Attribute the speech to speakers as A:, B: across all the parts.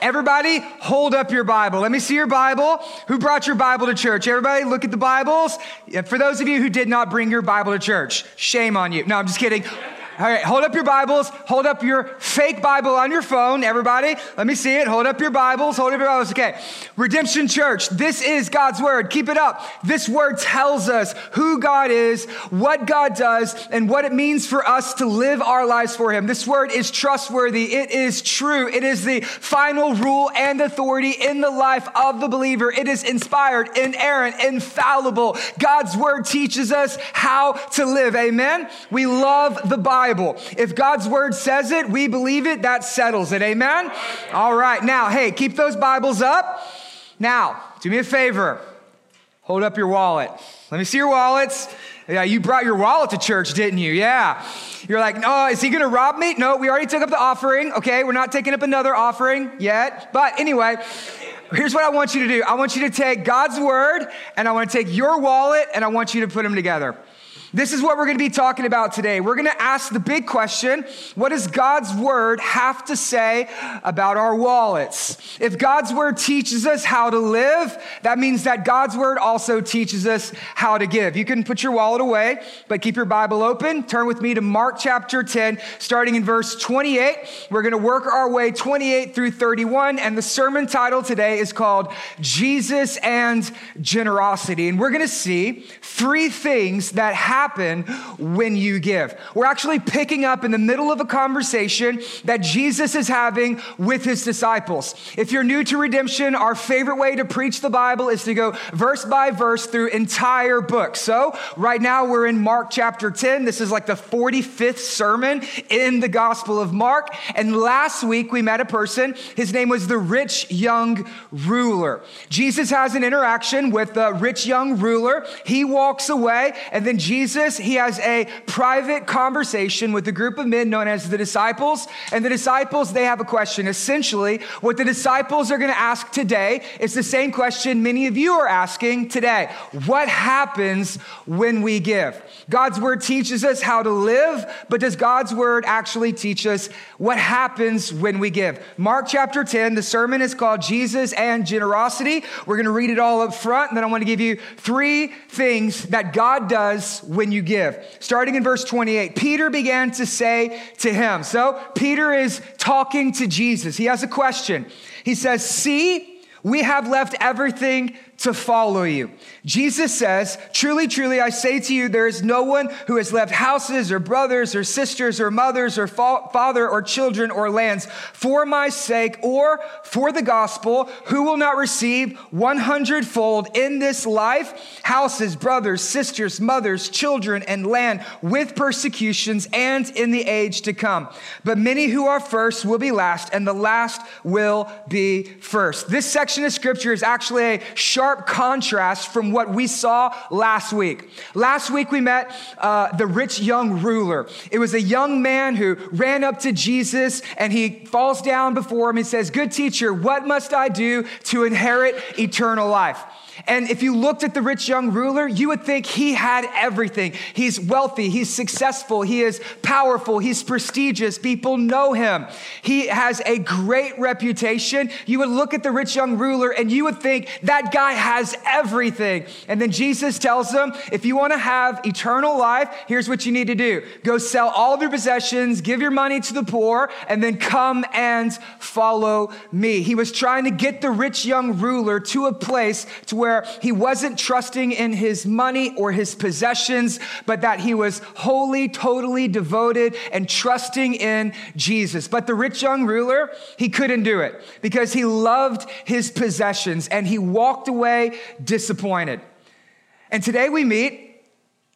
A: Everybody, hold up your Bible. Let me see your Bible. Who brought your Bible to church? Everybody, look at the Bibles. For those of you who did not bring your Bible to church, shame on you. No, I'm just kidding. All right, hold up your Bibles. Hold up your fake Bible on your phone, everybody. Let me see it. Hold up your Bibles. Hold up your Bibles. Okay. Redemption Church, this is God's Word. Keep it up. This Word tells us who God is, what God does, and what it means for us to live our lives for Him. This Word is trustworthy. It is true. It is the final rule and authority in the life of the believer. It is inspired, inerrant, infallible. God's Word teaches us how to live. Amen. We love the Bible. Bible. If God's word says it, we believe it, that settles it. Amen? All right. Now, hey, keep those Bibles up. Now, do me a favor. Hold up your wallet. Let me see your wallets. Yeah, you brought your wallet to church, didn't you? Yeah. You're like, oh, is he gonna rob me? No, we already took up the offering. Okay, we're not taking up another offering yet. But anyway, here's what I want you to do I want you to take God's word and I want to take your wallet and I want you to put them together. This is what we're going to be talking about today. We're going to ask the big question what does God's word have to say about our wallets? If God's word teaches us how to live, that means that God's word also teaches us how to give. You can put your wallet away, but keep your Bible open. Turn with me to Mark chapter 10, starting in verse 28. We're going to work our way 28 through 31, and the sermon title today is called Jesus and Generosity. And we're going to see three things that happen happen when you give. We're actually picking up in the middle of a conversation that Jesus is having with his disciples. If you're new to redemption, our favorite way to preach the Bible is to go verse by verse through entire books. So, right now we're in Mark chapter 10. This is like the 45th sermon in the Gospel of Mark. And last week we met a person. His name was the rich young ruler. Jesus has an interaction with the rich young ruler. He walks away, and then Jesus Jesus, he has a private conversation with a group of men known as the disciples. And the disciples, they have a question. Essentially, what the disciples are going to ask today is the same question many of you are asking today. What happens when we give? God's word teaches us how to live, but does God's word actually teach us what happens when we give? Mark chapter 10, the sermon is called Jesus and Generosity. We're going to read it all up front, and then I want to give you three things that God does when you give. Starting in verse 28, Peter began to say to him, so Peter is talking to Jesus. He has a question. He says, See, we have left everything to follow you. Jesus says, Truly, truly, I say to you, there is no one who has left houses or brothers or sisters or mothers or fa- father or children or lands for my sake or for the gospel who will not receive 100 fold in this life houses, brothers, sisters, mothers, children, and land with persecutions and in the age to come. But many who are first will be last, and the last will be first. This section of scripture is actually a sharp sharp contrast from what we saw last week. Last week we met uh, the rich young ruler. It was a young man who ran up to Jesus and he falls down before him. He says, Good teacher, what must I do to inherit eternal life? And if you looked at the rich young ruler, you would think he had everything. He's wealthy, he's successful, he is powerful, he's prestigious, people know him. He has a great reputation. You would look at the rich young ruler and you would think that guy has everything. And then Jesus tells him, if you want to have eternal life, here's what you need to do go sell all of your possessions, give your money to the poor, and then come and follow me. He was trying to get the rich young ruler to a place to where where he wasn't trusting in his money or his possessions, but that he was wholly, totally devoted and trusting in Jesus. But the rich young ruler, he couldn't do it because he loved his possessions and he walked away disappointed. And today we meet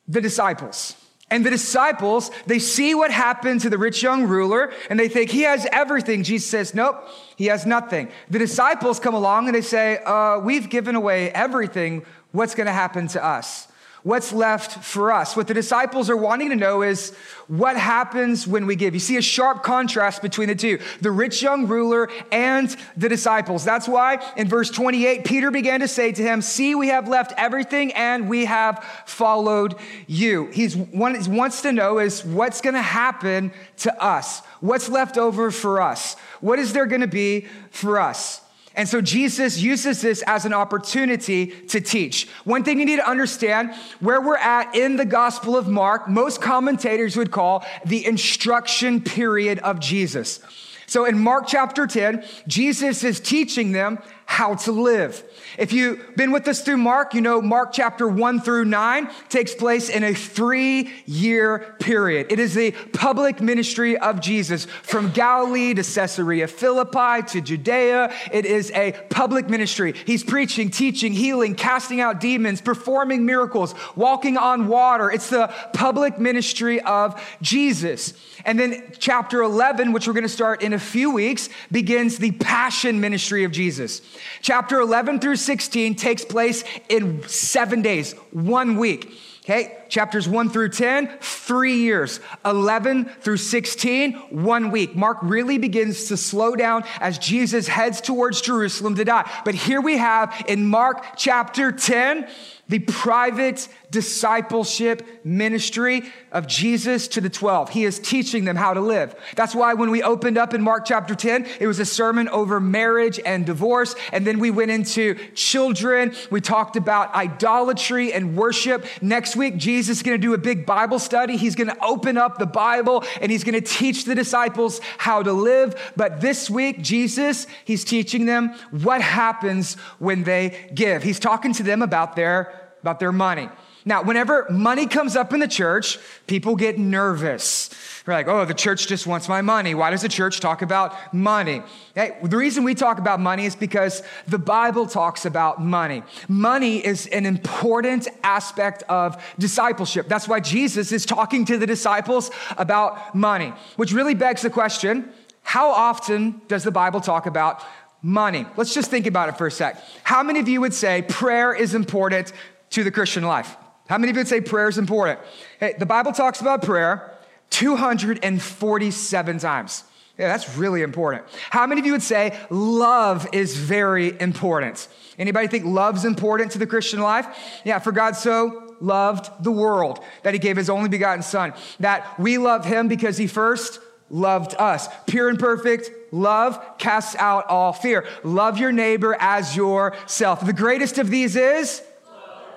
A: the disciples. And the disciples, they see what happened to the rich young ruler and they think he has everything. Jesus says, Nope, he has nothing. The disciples come along and they say, uh, We've given away everything. What's going to happen to us? What's left for us? What the disciples are wanting to know is what happens when we give. You see a sharp contrast between the two the rich young ruler and the disciples. That's why in verse 28, Peter began to say to him, See, we have left everything and we have followed you. He's one, he wants to know is what's going to happen to us? What's left over for us? What is there going to be for us? And so Jesus uses this as an opportunity to teach. One thing you need to understand where we're at in the Gospel of Mark, most commentators would call the instruction period of Jesus. So in Mark chapter 10, Jesus is teaching them how to live. If you've been with us through Mark, you know Mark chapter 1 through 9 takes place in a three year period. It is the public ministry of Jesus from Galilee to Caesarea Philippi to Judea. It is a public ministry. He's preaching, teaching, healing, casting out demons, performing miracles, walking on water. It's the public ministry of Jesus. And then chapter 11, which we're going to start in a few weeks, begins the passion ministry of Jesus. Chapter 11 through 16 takes place in seven days, one week. Okay, chapters 1 through 10, three years. 11 through 16, one week. Mark really begins to slow down as Jesus heads towards Jerusalem to die. But here we have in Mark chapter 10, the private discipleship ministry of Jesus to the 12. He is teaching them how to live. That's why when we opened up in Mark chapter 10, it was a sermon over marriage and divorce. And then we went into children. We talked about idolatry and worship. Next week, Jesus is going to do a big Bible study. He's going to open up the Bible and he's going to teach the disciples how to live. But this week, Jesus, he's teaching them what happens when they give. He's talking to them about their about their money. Now, whenever money comes up in the church, people get nervous. They're like, oh, the church just wants my money. Why does the church talk about money? Hey, the reason we talk about money is because the Bible talks about money. Money is an important aspect of discipleship. That's why Jesus is talking to the disciples about money, which really begs the question how often does the Bible talk about money? Let's just think about it for a sec. How many of you would say prayer is important to the Christian life? How many of you would say prayer is important? Hey, the Bible talks about prayer 247 times. Yeah, that's really important. How many of you would say love is very important? Anybody think love's important to the Christian life? Yeah, for God so loved the world that he gave his only begotten son, that we love him because he first loved us. Pure and perfect love casts out all fear. Love your neighbor as yourself. The greatest of these is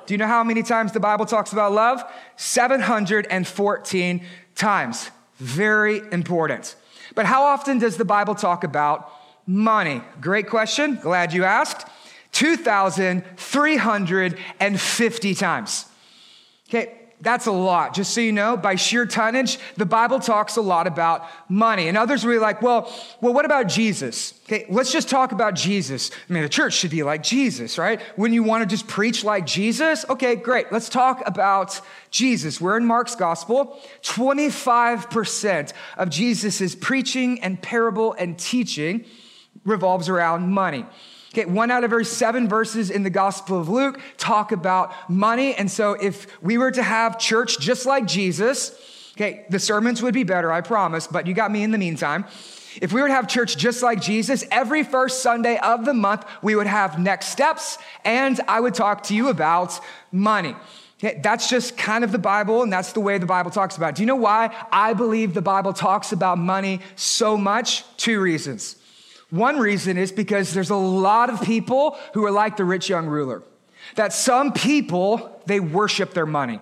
A: do you know how many times the Bible talks about love? 714 times. Very important. But how often does the Bible talk about money? Great question. Glad you asked. 2,350 times. Okay, that's a lot. Just so you know, by sheer tonnage, the Bible talks a lot about money. And others will be like, well, well, what about Jesus? Okay, let's just talk about Jesus. I mean, the church should be like Jesus, right? When you want to just preach like Jesus, okay, great. Let's talk about Jesus. We're in Mark's gospel. 25% of Jesus' preaching and parable and teaching revolves around money. Okay, one out of every seven verses in the Gospel of Luke talk about money. And so if we were to have church just like Jesus, okay, the sermons would be better, I promise, but you got me in the meantime. If we were to have church just like Jesus, every first Sunday of the month, we would have next steps, and I would talk to you about money. Okay, that's just kind of the Bible, and that's the way the Bible talks about it. Do you know why I believe the Bible talks about money so much? Two reasons. One reason is because there's a lot of people who are like the rich young ruler. That some people, they worship their money.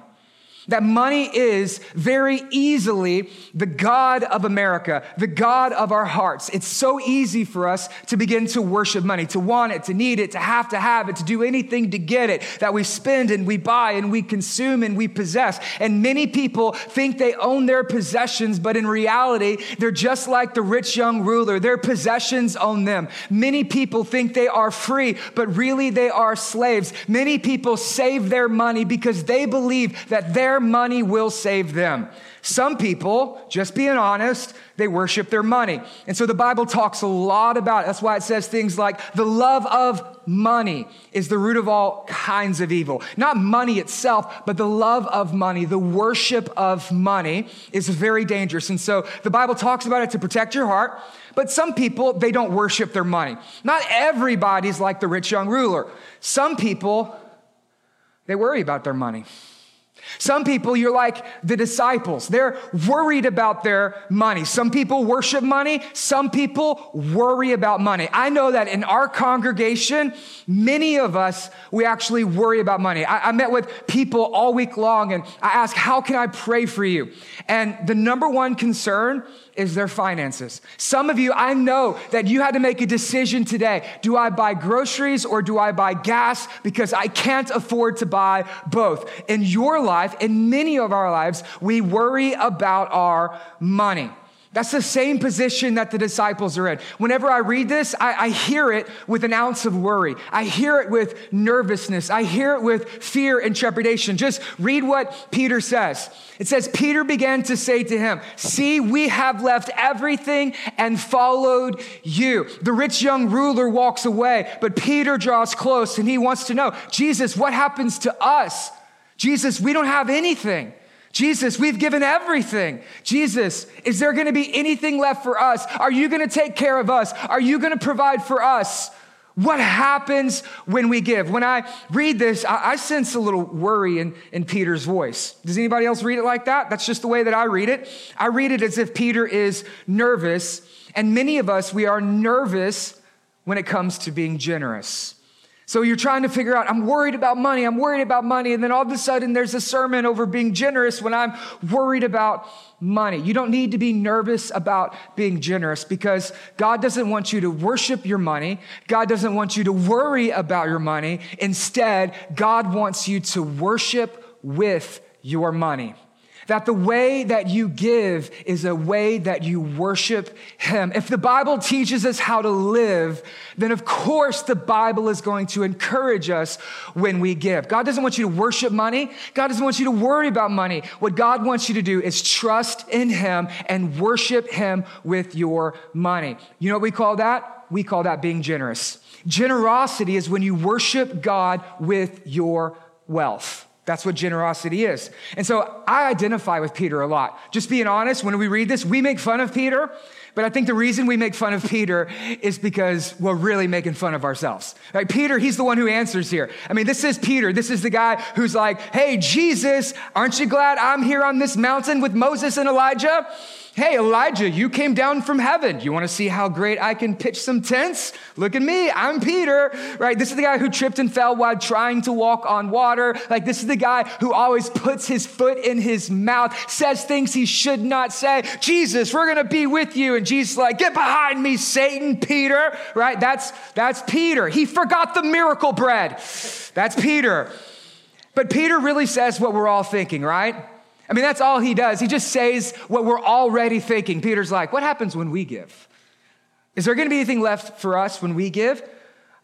A: That money is very easily the God of America, the God of our hearts. It's so easy for us to begin to worship money, to want it, to need it, to have to have it, to do anything to get it, that we spend and we buy and we consume and we possess. And many people think they own their possessions, but in reality, they're just like the rich young ruler. Their possessions own them. Many people think they are free, but really they are slaves. Many people save their money because they believe that their their money will save them. Some people, just being honest, they worship their money. And so the Bible talks a lot about it. That's why it says things like the love of money is the root of all kinds of evil. Not money itself, but the love of money, the worship of money is very dangerous. And so the Bible talks about it to protect your heart. But some people, they don't worship their money. Not everybody's like the rich young ruler. Some people, they worry about their money. Some people, you're like the disciples. They're worried about their money. Some people worship money. Some people worry about money. I know that in our congregation, many of us, we actually worry about money. I, I met with people all week long and I asked, how can I pray for you? And the number one concern is their finances. Some of you, I know that you had to make a decision today. Do I buy groceries or do I buy gas? Because I can't afford to buy both. In your life, in many of our lives, we worry about our money. That's the same position that the disciples are in. Whenever I read this, I, I, hear it with an ounce of worry. I hear it with nervousness. I hear it with fear and trepidation. Just read what Peter says. It says, Peter began to say to him, See, we have left everything and followed you. The rich young ruler walks away, but Peter draws close and he wants to know, Jesus, what happens to us? Jesus, we don't have anything. Jesus, we've given everything. Jesus, is there going to be anything left for us? Are you going to take care of us? Are you going to provide for us? What happens when we give? When I read this, I, I, sense a little worry in, in Peter's voice. Does anybody else read it like that? That's just the way that I read it. I read it as if Peter is nervous, and many of us, we are nervous when it comes to being generous. So you're trying to figure out, I'm worried about money, I'm worried about money. And then all of a sudden there's a sermon over being generous when I'm worried about money. You don't need to be nervous about being generous because God doesn't want you to worship your money. God doesn't want you to worry about your money. Instead, God wants you to worship with your money. That the way that you give is a way that you worship Him. If the Bible teaches us how to live, then of course the Bible is going to encourage us when we give. God doesn't want you to worship money. God doesn't want you to worry about money. What God wants you to do is trust in Him and worship Him with your money. You know what we call that? We call that being generous. Generosity is when you worship God with your wealth. That's what generosity is. And so I identify with Peter a lot. Just being honest, when we read this, we make fun of Peter, but I think the reason we make fun of Peter is because we're really making fun of ourselves. Right? Peter, he's the one who answers here. I mean, this is Peter. This is the guy who's like, hey, Jesus, aren't you glad I'm here on this mountain with Moses and Elijah? Hey, Elijah, you came down from heaven. You want to see how great I can pitch some tents? Look at me. I'm Peter, right? This is the guy who tripped and fell while trying to walk on water. Like, this is the guy who always puts his foot in his mouth, says things he should not say. Jesus, we're going to be with you. And Jesus, like, get behind me, Satan, Peter, right? That's, that's Peter. He forgot the miracle bread. That's Peter. But Peter really says what we're all thinking, right? I mean, that's all he does. He just says what we're already thinking. Peter's like, What happens when we give? Is there going to be anything left for us when we give?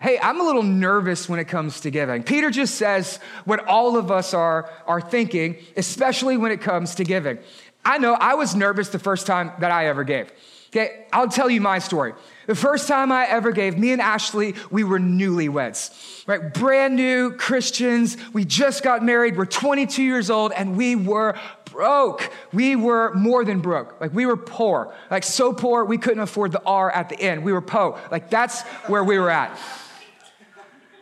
A: Hey, I'm a little nervous when it comes to giving. Peter just says what all of us are, are thinking, especially when it comes to giving. I know I was nervous the first time that I ever gave. Okay, I'll tell you my story. The first time I ever gave, me and Ashley, we were newlyweds, right? Brand new Christians. We just got married. We're 22 years old and we were broke. We were more than broke. Like we were poor. Like so poor, we couldn't afford the R at the end. We were po. Like that's where we were at.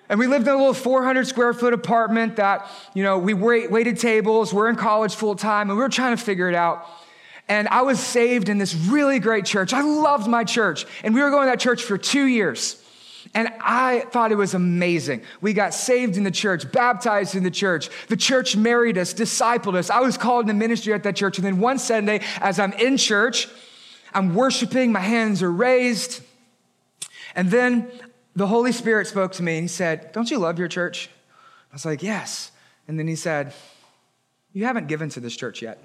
A: And we lived in a little 400 square foot apartment that, you know, we waited tables. We're in college full time and we were trying to figure it out. And I was saved in this really great church. I loved my church. And we were going to that church for two years. And I thought it was amazing. We got saved in the church, baptized in the church. The church married us, discipled us. I was called into ministry at that church. And then one Sunday, as I'm in church, I'm worshiping, my hands are raised. And then the Holy Spirit spoke to me and he said, Don't you love your church? I was like, Yes. And then he said, You haven't given to this church yet.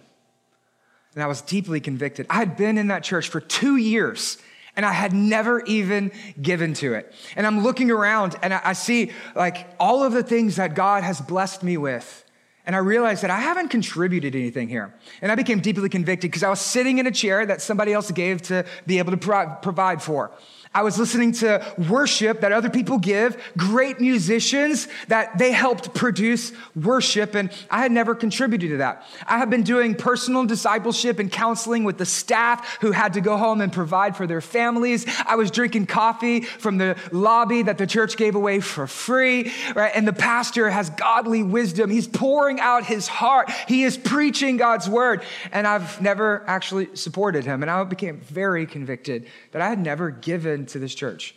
A: And I was deeply convicted. I had been in that church for two years and I had never even given to it. And I'm looking around and I see like all of the things that God has blessed me with. And I realized that I haven't contributed anything here. And I became deeply convicted because I was sitting in a chair that somebody else gave to be able to pro- provide for. I was listening to worship that other people give, great musicians that they helped produce worship, and I had never contributed to that. I have been doing personal discipleship and counseling with the staff who had to go home and provide for their families. I was drinking coffee from the lobby that the church gave away for free, right? And the pastor has godly wisdom. He's pouring out his heart. He is preaching God's word. And I've never actually supported him. And I became very convicted that I had never given to this church.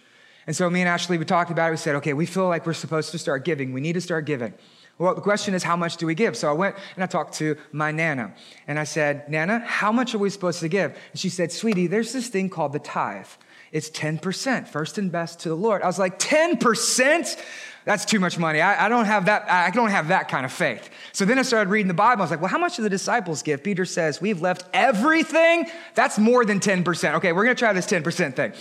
A: And so me and Ashley, we talked about it. We said, okay, we feel like we're supposed to start giving. We need to start giving. Well, the question is, how much do we give? So I went and I talked to my Nana. And I said, Nana, how much are we supposed to give? And she said, sweetie, there's this thing called the tithe. It's 10%, first and best to the Lord. I was like, 10%? That's too much money. I, I, don't have that, I don't have that kind of faith. So then I started reading the Bible. I was like, well, how much do the disciples give? Peter says, we've left everything. That's more than 10%. Okay, we're gonna try this 10% thing.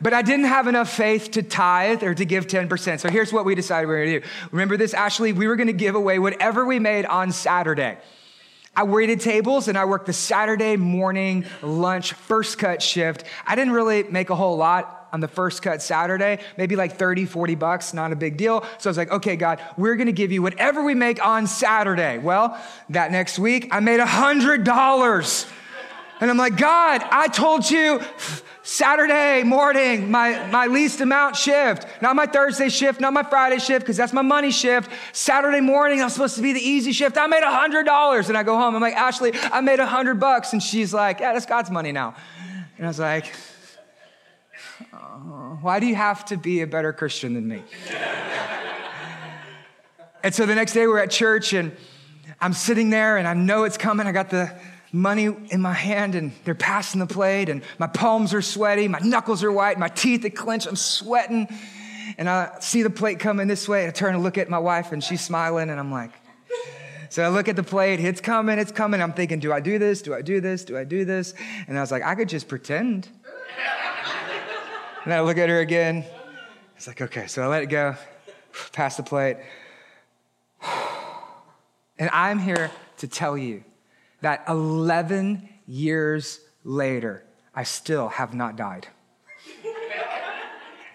A: But I didn't have enough faith to tithe or to give 10%. So here's what we decided we were gonna do. Remember this, Ashley? We were gonna give away whatever we made on Saturday. I waited tables and I worked the Saturday morning lunch first cut shift. I didn't really make a whole lot on the first cut Saturday, maybe like 30, 40 bucks, not a big deal. So I was like, okay, God, we're gonna give you whatever we make on Saturday. Well, that next week, I made a $100. And I'm like, God, I told you Saturday morning, my, my least amount shift, not my Thursday shift, not my Friday shift, because that's my money shift. Saturday morning, I'm supposed to be the easy shift. I made a hundred dollars. And I go home. I'm like, Ashley, I made a hundred bucks. And she's like, yeah, that's God's money now. And I was like, Uh-huh. why do you have to be a better Christian than me? and so the next day we're at church and I'm sitting there and I know it's coming. I got the money in my hand and they're passing the plate and my palms are sweaty, my knuckles are white, my teeth are clenched, I'm sweating. And I see the plate coming this way. I turn and look at my wife and she's smiling and I'm like, so I look at the plate, it's coming, it's coming. I'm thinking, do I do this? Do I do this? Do I do this? And I was like, I could just pretend. And I look at her again. It's like, okay, so I let it go, pass the plate. And I'm here to tell you that 11 years later, I still have not died.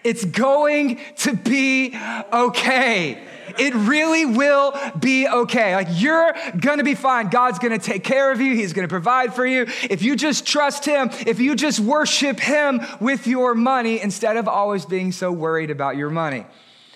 A: It's going to be okay. It really will be okay. Like you're gonna be fine. God's gonna take care of you. He's gonna provide for you. If you just trust Him, if you just worship Him with your money instead of always being so worried about your money.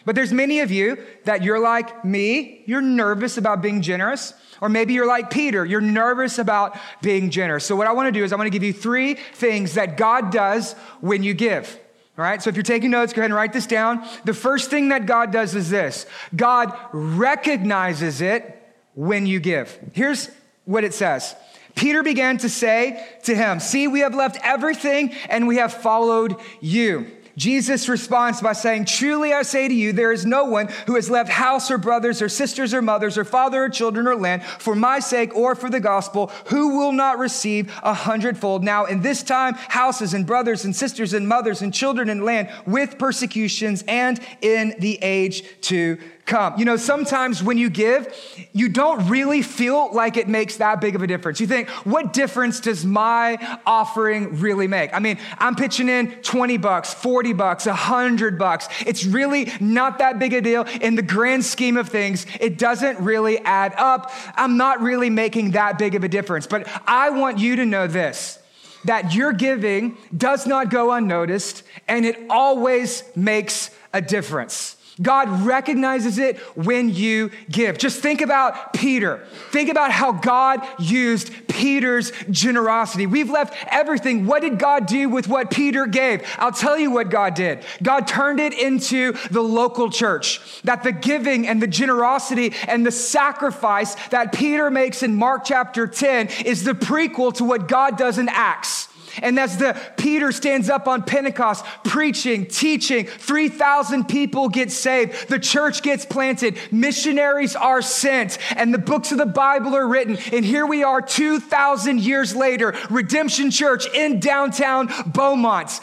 A: But there's many of you that you're like me, you're nervous about being generous. Or maybe you're like Peter, you're nervous about being generous. So, what I want to do is, I want to give you three things that God does when you give. All right, so if you're taking notes, go ahead and write this down. The first thing that God does is this God recognizes it when you give. Here's what it says Peter began to say to him, See, we have left everything and we have followed you. Jesus responds by saying, Truly I say to you, there is no one who has left house or brothers or sisters or mothers or father or children or land for my sake or for the gospel who will not receive a hundredfold. Now, in this time, houses and brothers and sisters and mothers and children and land with persecutions and in the age to come. You know, sometimes when you give, you don't really feel like it makes that big of a difference. You think, what difference does my offering really make? I mean, I'm pitching in 20 bucks, 40 bucks, 100 bucks. It's really not that big a deal in the grand scheme of things. It doesn't really add up. I'm not really making that big of a difference. But I want you to know this that your giving does not go unnoticed and it always makes a difference. God recognizes it when you give. Just think about Peter. Think about how God used Peter's generosity. We've left everything. What did God do with what Peter gave? I'll tell you what God did. God turned it into the local church. That the giving and the generosity and the sacrifice that Peter makes in Mark chapter 10 is the prequel to what God does in Acts. And as the Peter stands up on Pentecost preaching, teaching, 3,000 people get saved, the church gets planted, missionaries are sent, and the books of the Bible are written. And here we are 2,000 years later, Redemption Church in downtown Beaumont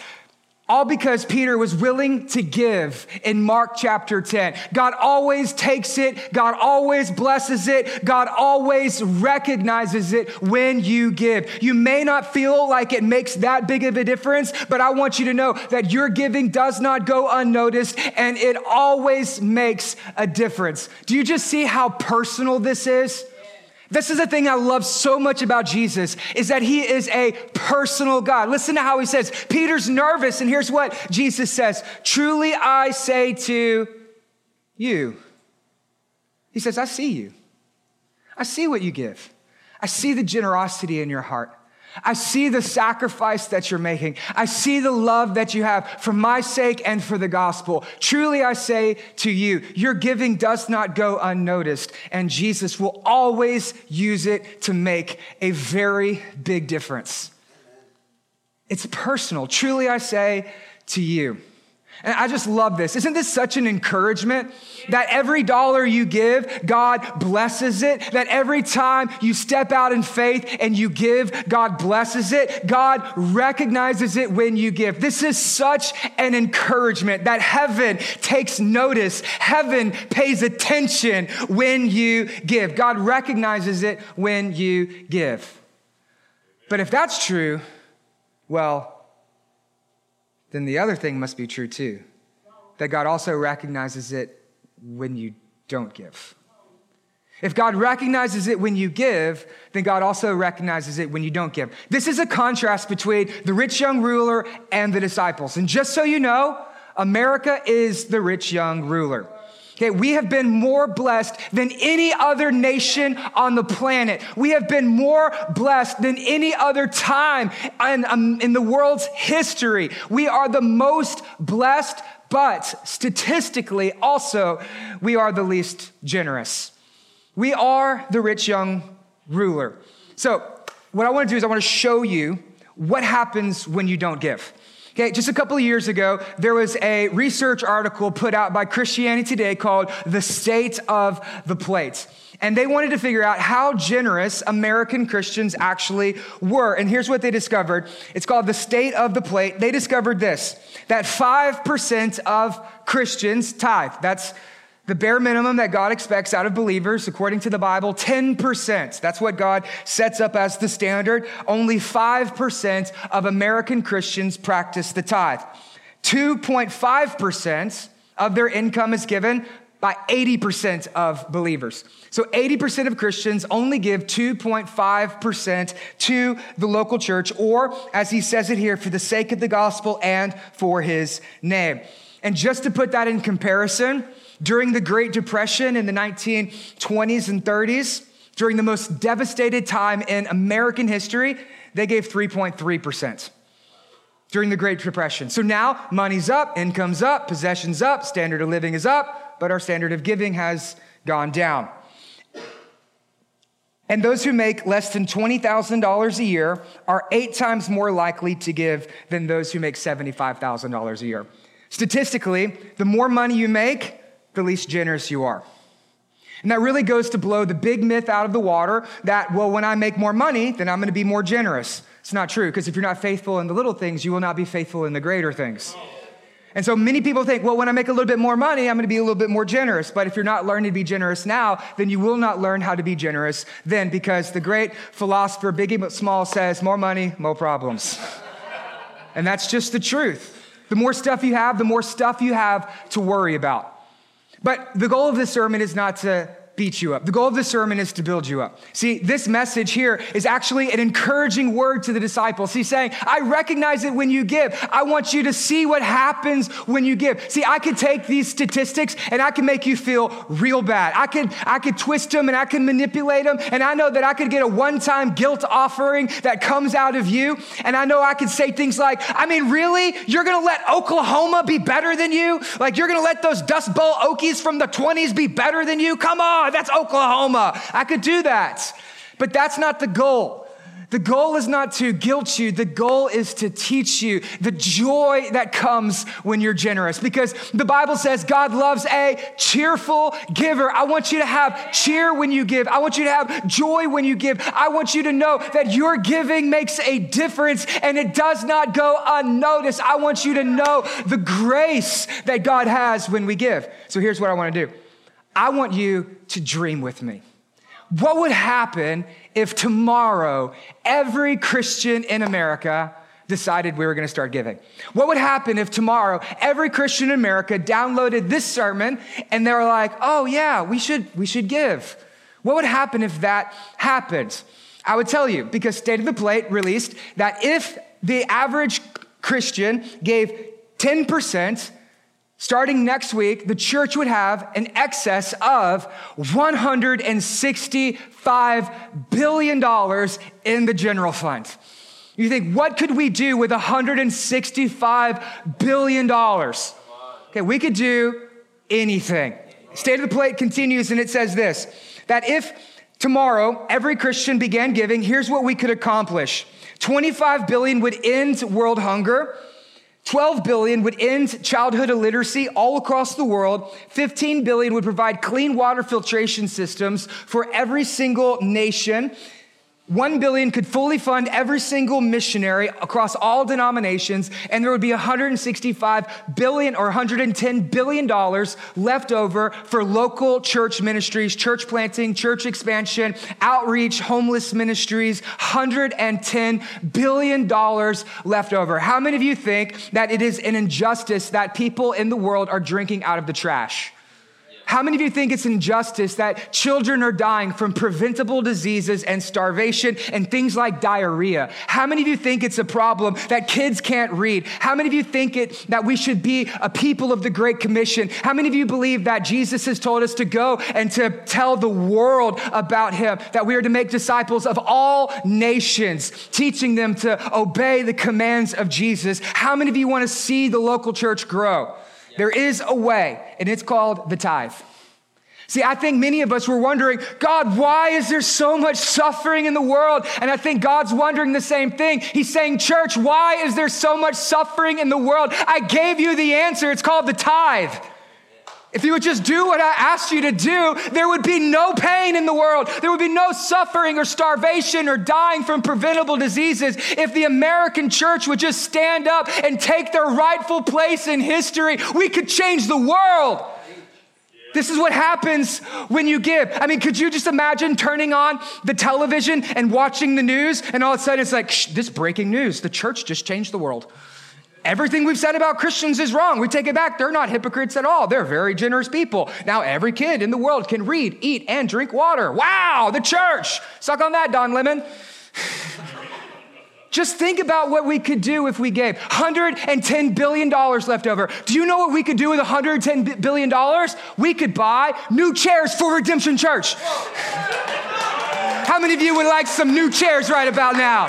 A: All because Peter was willing to give in Mark chapter 10. God always takes it. God always blesses it. God always recognizes it when you give. You may not feel like it makes that big of a difference, but I want you to know that your giving does not go unnoticed and it always makes a difference. Do you just see how personal this is? This is the thing I love so much about Jesus is that he is a personal God. Listen to how he says, Peter's nervous, and here's what Jesus says Truly I say to you. He says, I see you. I see what you give. I see the generosity in your heart. I see the sacrifice that you're making. I see the love that you have for my sake and for the gospel. Truly, I say to you, your giving does not go unnoticed, and Jesus will always use it to make a very big difference. It's personal. Truly, I say to you. And I just love this. Isn't this such an encouragement that every dollar you give, God blesses it? That every time you step out in faith and you give, God blesses it? God recognizes it when you give. This is such an encouragement that heaven takes notice. Heaven pays attention when you give. God recognizes it when you give. But if that's true, well, then the other thing must be true too that God also recognizes it when you don't give. If God recognizes it when you give, then God also recognizes it when you don't give. This is a contrast between the rich young ruler and the disciples. And just so you know, America is the rich young ruler. Okay, we have been more blessed than any other nation on the planet. We have been more blessed than any other time in, um, in the world's history. We are the most blessed, but statistically, also, we are the least generous. We are the rich young ruler. So, what I want to do is I want to show you what happens when you don't give. Okay, just a couple of years ago, there was a research article put out by Christianity Today called The State of the Plate. And they wanted to figure out how generous American Christians actually were. And here's what they discovered it's called The State of the Plate. They discovered this that 5% of Christians tithe. That's the bare minimum that God expects out of believers, according to the Bible, 10%. That's what God sets up as the standard. Only 5% of American Christians practice the tithe. 2.5% of their income is given by 80% of believers. So 80% of Christians only give 2.5% to the local church, or as he says it here, for the sake of the gospel and for his name. And just to put that in comparison, during the Great Depression in the 1920s and 30s, during the most devastated time in American history, they gave 3.3% during the Great Depression. So now money's up, income's up, possessions up, standard of living is up, but our standard of giving has gone down. And those who make less than $20,000 a year are eight times more likely to give than those who make $75,000 a year. Statistically, the more money you make, the least generous you are. And that really goes to blow the big myth out of the water that, well, when I make more money, then I'm going to be more generous. It's not true, because if you're not faithful in the little things, you will not be faithful in the greater things. And so many people think, well, when I make a little bit more money, I'm going to be a little bit more generous. But if you're not learning to be generous now, then you will not learn how to be generous then, because the great philosopher Biggie Small says, more money, more problems. and that's just the truth. The more stuff you have, the more stuff you have to worry about. But the goal of this sermon is not to beat you up. The goal of this sermon is to build you up. See, this message here is actually an encouraging word to the disciples. He's saying, I recognize it when you give. I want you to see what happens when you give. See, I could take these statistics and I can make you feel real bad. I could, I could twist them and I can manipulate them. And I know that I could get a one-time guilt offering that comes out of you. And I know I could say things like, I mean, really? You're going to let Oklahoma be better than you? Like you're going to let those Dust Bowl Okies from the 20s be better than you? Come on Oh, that's Oklahoma. I could do that. But that's not the goal. The goal is not to guilt you, the goal is to teach you the joy that comes when you're generous. Because the Bible says God loves a cheerful giver. I want you to have cheer when you give, I want you to have joy when you give. I want you to know that your giving makes a difference and it does not go unnoticed. I want you to know the grace that God has when we give. So here's what I want to do I want you to dream with me. What would happen if tomorrow every Christian in America decided we were going to start giving? What would happen if tomorrow every Christian in America downloaded this sermon and they were like, "Oh yeah, we should we should give." What would happen if that happened? I would tell you because State of the Plate released that if the average Christian gave 10% Starting next week, the church would have an excess of $165 billion in the general fund. You think, what could we do with $165 billion? Okay, we could do anything. State of the plate continues and it says this that if tomorrow every Christian began giving, here's what we could accomplish 25 billion would end world hunger. 12 billion would end childhood illiteracy all across the world. 15 billion would provide clean water filtration systems for every single nation. 1 billion could fully fund every single missionary across all denominations, and there would be 165 billion or 110 billion dollars left over for local church ministries, church planting, church expansion, outreach, homeless ministries, 110 billion dollars left over. How many of you think that it is an injustice that people in the world are drinking out of the trash? How many of you think it's injustice that children are dying from preventable diseases and starvation and things like diarrhea? How many of you think it's a problem that kids can't read? How many of you think it that we should be a people of the Great Commission? How many of you believe that Jesus has told us to go and to tell the world about him, that we are to make disciples of all nations, teaching them to obey the commands of Jesus? How many of you want to see the local church grow? There is a way, and it's called the tithe. See, I think many of us were wondering, God, why is there so much suffering in the world? And I think God's wondering the same thing. He's saying, Church, why is there so much suffering in the world? I gave you the answer. It's called the tithe. If you would just do what I asked you to do, there would be no pain in the world. There would be no suffering or starvation or dying from preventable diseases. If the American church would just stand up and take their rightful place in history, we could change the world. This is what happens when you give. I mean, could you just imagine turning on the television and watching the news, and all of a sudden it's like, this breaking news the church just changed the world. Everything we've said about Christians is wrong. We take it back. They're not hypocrites at all. They're very generous people. Now, every kid in the world can read, eat, and drink water. Wow, the church. Suck on that, Don Lemon. Just think about what we could do if we gave $110 billion left over. Do you know what we could do with $110 billion? We could buy new chairs for Redemption Church. How many of you would like some new chairs right about now?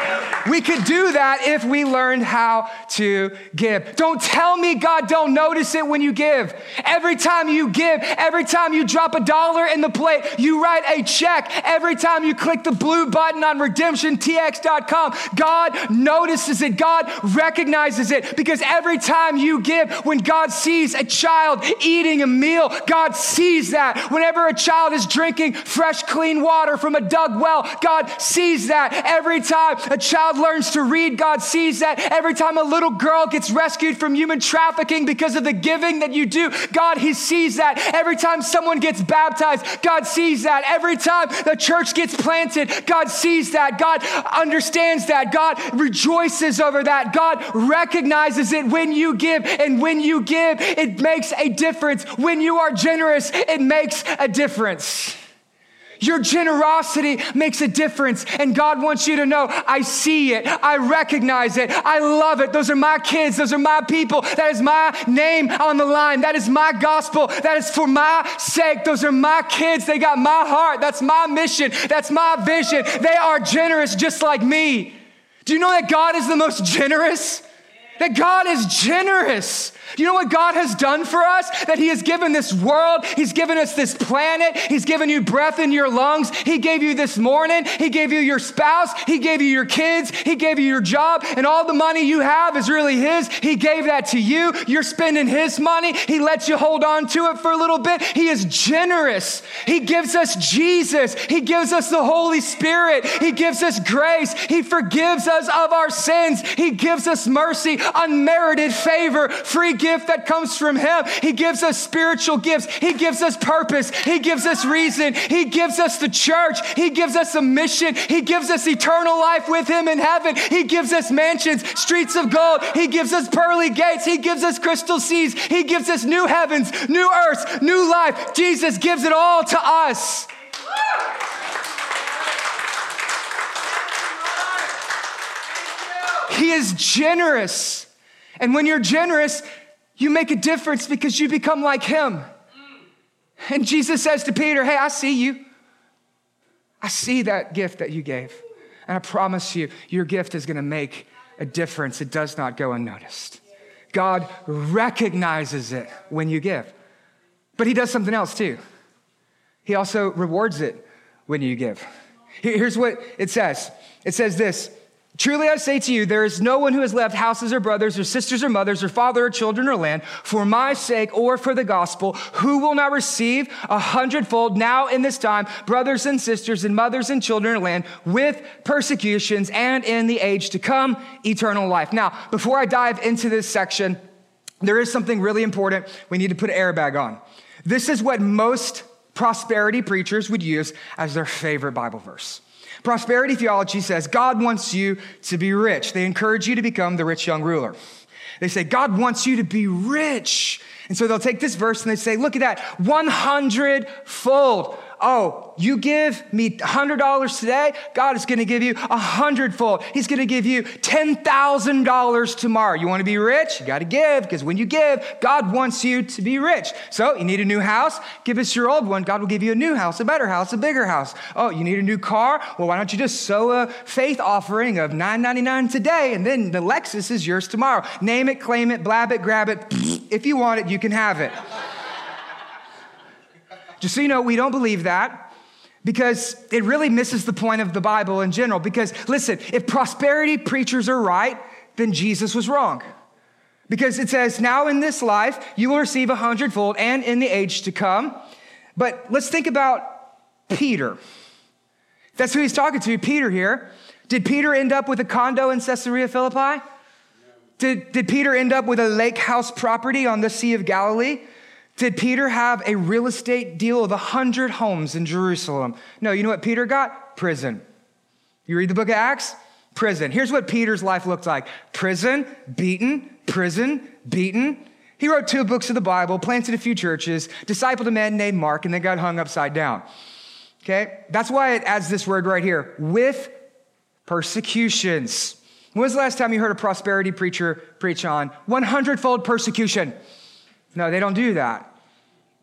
A: We could do that if we learned how to give. Don't tell me God don't notice it when you give. Every time you give, every time you drop a dollar in the plate, you write a check. Every time you click the blue button on redemptiontx.com, God notices it. God recognizes it because every time you give, when God sees a child eating a meal, God sees that. Whenever a child is drinking fresh, clean water from a dug well, God sees that. Every time a child learns to read, God sees that. Every time a little girl gets rescued from human trafficking because of the giving that you do, God, He sees that. Every time someone gets baptized, God sees that. Every time the church gets planted, God sees that. God understands that. God rejoices over that. God recognizes it when you give, and when you give, it makes a difference. When you are generous, it makes a difference. Your generosity makes a difference. And God wants you to know I see it. I recognize it. I love it. Those are my kids. Those are my people. That is my name on the line. That is my gospel. That is for my sake. Those are my kids. They got my heart. That's my mission. That's my vision. They are generous just like me. Do you know that God is the most generous? That God is generous. You know what God has done for us? That He has given this world, He's given us this planet, He's given you breath in your lungs, He gave you this morning, He gave you your spouse, He gave you your kids, He gave you your job, and all the money you have is really His. He gave that to you. You're spending His money, He lets you hold on to it for a little bit. He is generous. He gives us Jesus, He gives us the Holy Spirit, He gives us grace, He forgives us of our sins, He gives us mercy, unmerited favor, free gift that comes from Him. He gives us spiritual gifts. He gives us purpose. He gives us reason. He gives us the church. He gives us a mission. He gives us eternal life with Him in heaven. He gives us mansions, streets of gold. He gives us pearly gates. He gives us crystal seas. He gives us new heavens, new earths, new life. Jesus gives it all to us. He is generous. And when you're generous, you make a difference because you become like him. And Jesus says to Peter, Hey, I see you. I see that gift that you gave. And I promise you, your gift is going to make a difference. It does not go unnoticed. God recognizes it when you give. But he does something else too. He also rewards it when you give. Here's what it says it says this Truly I say to you, there is no one who has left houses or brothers or sisters or mothers or father or children or land for my sake or for the gospel who will not receive a hundredfold now in this time, brothers and sisters and mothers and children or land with persecutions and in the age to come, eternal life. Now, before I dive into this section, there is something really important we need to put an airbag on. This is what most prosperity preachers would use as their favorite Bible verse. Prosperity theology says God wants you to be rich. They encourage you to become the rich young ruler. They say God wants you to be rich. And so they'll take this verse and they say, look at that, 100 fold oh, you give me $100 today, God is going to give you a hundredfold. He's going to give you $10,000 tomorrow. You want to be rich? You got to give because when you give, God wants you to be rich. So you need a new house? Give us your old one. God will give you a new house, a better house, a bigger house. Oh, you need a new car? Well, why don't you just sow a faith offering of $9.99 today and then the Lexus is yours tomorrow. Name it, claim it, blab it, grab it. If you want it, you can have it. Just so you know, we don't believe that because it really misses the point of the Bible in general. Because listen, if prosperity preachers are right, then Jesus was wrong. Because it says, now in this life, you will receive a hundredfold and in the age to come. But let's think about Peter. That's who he's talking to, Peter here. Did Peter end up with a condo in Caesarea Philippi? Did, did Peter end up with a lake house property on the Sea of Galilee? Did Peter have a real estate deal of 100 homes in Jerusalem? No, you know what Peter got? Prison. You read the book of Acts? Prison. Here's what Peter's life looked like prison, beaten, prison, beaten. He wrote two books of the Bible, planted a few churches, discipled a man named Mark, and then got hung upside down. Okay? That's why it adds this word right here with persecutions. When was the last time you heard a prosperity preacher preach on 100 fold persecution? No, they don't do that.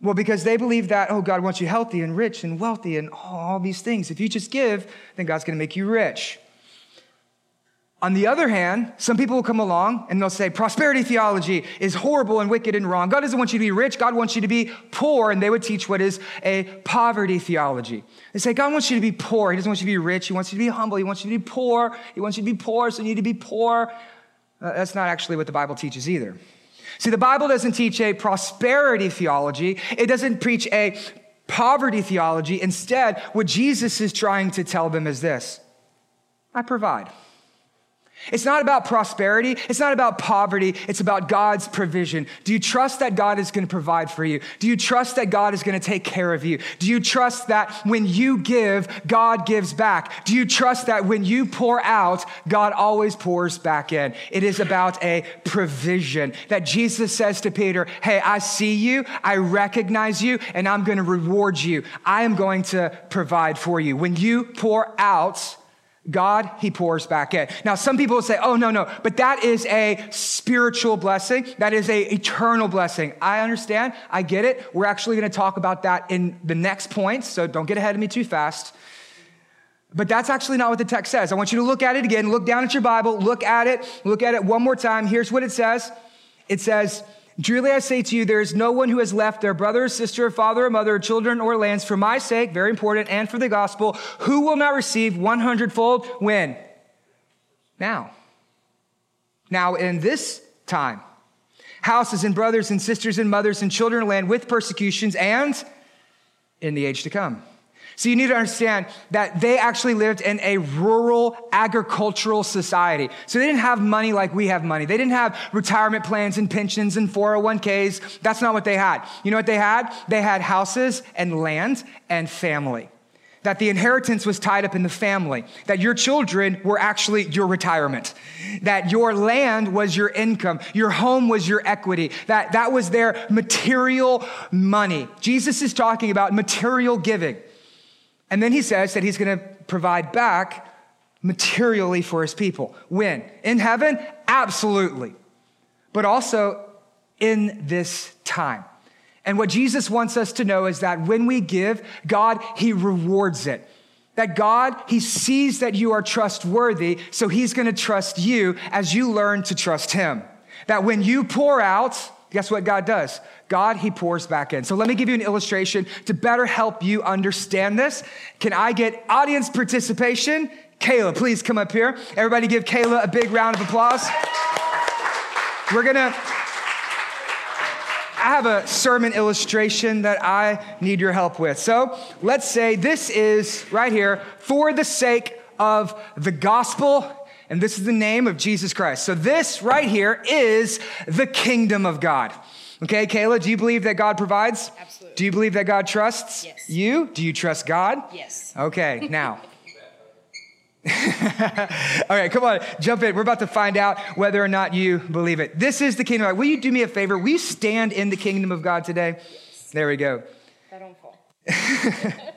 A: Well, because they believe that, oh, God wants you healthy and rich and wealthy and all these things. If you just give, then God's going to make you rich. On the other hand, some people will come along and they'll say prosperity theology is horrible and wicked and wrong. God doesn't want you to be rich. God wants you to be poor. And they would teach what is a poverty theology. They say God wants you to be poor. He doesn't want you to be rich. He wants you to be humble. He wants you to be poor. He wants you to be poor, so you need to be poor. Uh, that's not actually what the Bible teaches either. See, the Bible doesn't teach a prosperity theology, it doesn't preach a poverty theology. Instead, what Jesus is trying to tell them is this I provide. It's not about prosperity. It's not about poverty. It's about God's provision. Do you trust that God is going to provide for you? Do you trust that God is going to take care of you? Do you trust that when you give, God gives back? Do you trust that when you pour out, God always pours back in? It is about a provision that Jesus says to Peter, Hey, I see you. I recognize you and I'm going to reward you. I am going to provide for you. When you pour out, God, he pours back in. Now, some people say, oh, no, no, but that is a spiritual blessing. That is a eternal blessing. I understand. I get it. We're actually going to talk about that in the next point, so don't get ahead of me too fast. But that's actually not what the text says. I want you to look at it again. Look down at your Bible. Look at it. Look at it one more time. Here's what it says. It says, Truly I say to you, there is no one who has left their brother or sister, or father or mother, or children or lands for my sake, very important, and for the gospel, who will not receive one hundredfold when? Now. Now, in this time, houses and brothers and sisters and mothers and children and land with persecutions and in the age to come. So you need to understand that they actually lived in a rural agricultural society. So they didn't have money like we have money. They didn't have retirement plans and pensions and 401ks. That's not what they had. You know what they had? They had houses and land and family. That the inheritance was tied up in the family, that your children were actually your retirement, that your land was your income, your home was your equity, that that was their material money. Jesus is talking about material giving. And then he says that he's going to provide back materially for his people. When? In heaven? Absolutely. But also in this time. And what Jesus wants us to know is that when we give, God, he rewards it. That God, He sees that you are trustworthy, so He's gonna trust you as you learn to trust Him. That when you pour out, guess what God does? God, He pours back in. So let me give you an illustration to better help you understand this. Can I get audience participation? Kayla, please come up here. Everybody give Kayla a big round of applause. We're gonna, I have a sermon illustration that I need your help with. So let's say this is right here for the sake of the gospel and this is the name of Jesus Christ. So, this right here is the kingdom of God. Okay, Kayla, do you believe that God provides?
B: Absolutely.
A: Do you believe that God trusts
B: Yes.
A: you? Do you trust God?
B: Yes.
A: Okay, now. All right, come on, jump in. We're about to find out whether or not you believe it. This is the kingdom of God. Will you do me a favor? Will you stand in the kingdom of God today? Yes. There we go.
B: I don't fall.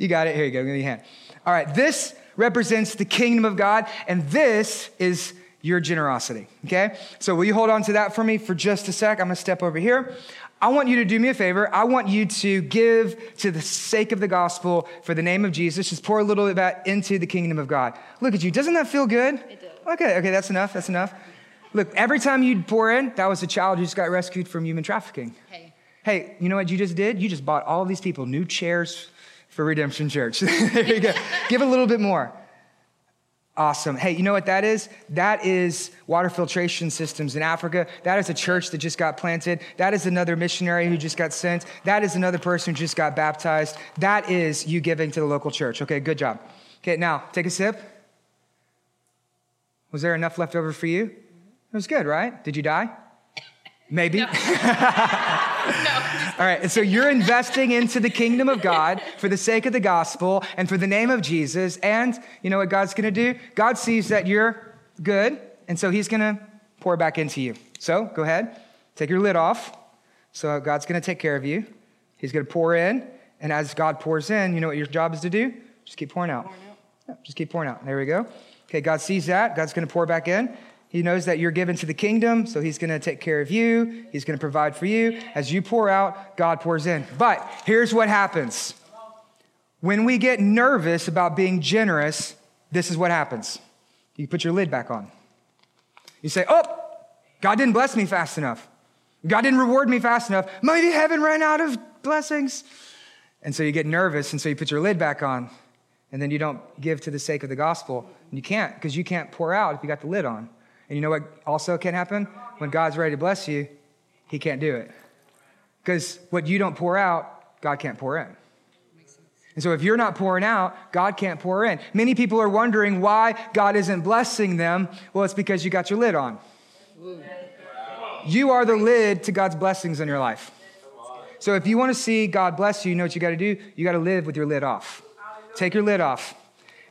A: You got it. Here you go. Give me a hand. All right, this represents the kingdom of God, and this is your generosity. Okay? So, will you hold on to that for me for just a sec? I'm gonna step over here. I want you to do me a favor. I want you to give to the sake of the gospel for the name of Jesus. Just pour a little bit of that into the kingdom of God. Look at you. Doesn't that feel good?
B: It does.
A: Okay, okay, that's enough. That's enough. Look, every time you pour in, that was a child who just got rescued from human trafficking.
B: Hey.
A: Hey, you know what you just did? You just bought all of these people new chairs for Redemption Church. there you go. Give a little bit more. Awesome. Hey, you know what that is? That is water filtration systems in Africa. That is a church that just got planted. That is another missionary who just got sent. That is another person who just got baptized. That is you giving to the local church. Okay, good job. Okay, now take a sip. Was there enough left over for you? It was good, right? Did you die? Maybe. No. All right, so you're investing into the kingdom of God for the sake of the gospel and for the name of Jesus. And you know what God's gonna do? God sees that you're good, and so He's gonna pour back into you. So go ahead, take your lid off. So God's gonna take care of you. He's gonna pour in, and as God pours in, you know what your job is to do? Just keep pouring out. Yeah, just keep pouring out. There we go. Okay, God sees that. God's gonna pour back in. He knows that you're given to the kingdom, so he's going to take care of you. He's going to provide for you. As you pour out, God pours in. But here's what happens when we get nervous about being generous, this is what happens. You put your lid back on. You say, Oh, God didn't bless me fast enough. God didn't reward me fast enough. Maybe heaven ran out of blessings. And so you get nervous, and so you put your lid back on, and then you don't give to the sake of the gospel. And you can't, because you can't pour out if you got the lid on. And you know what also can happen? When God's ready to bless you, He can't do it. Because what you don't pour out, God can't pour in. And so if you're not pouring out, God can't pour in. Many people are wondering why God isn't blessing them. Well, it's because you got your lid on. You are the lid to God's blessings in your life. So if you want to see God bless you, you know what you got to do? You got to live with your lid off. Take your lid off.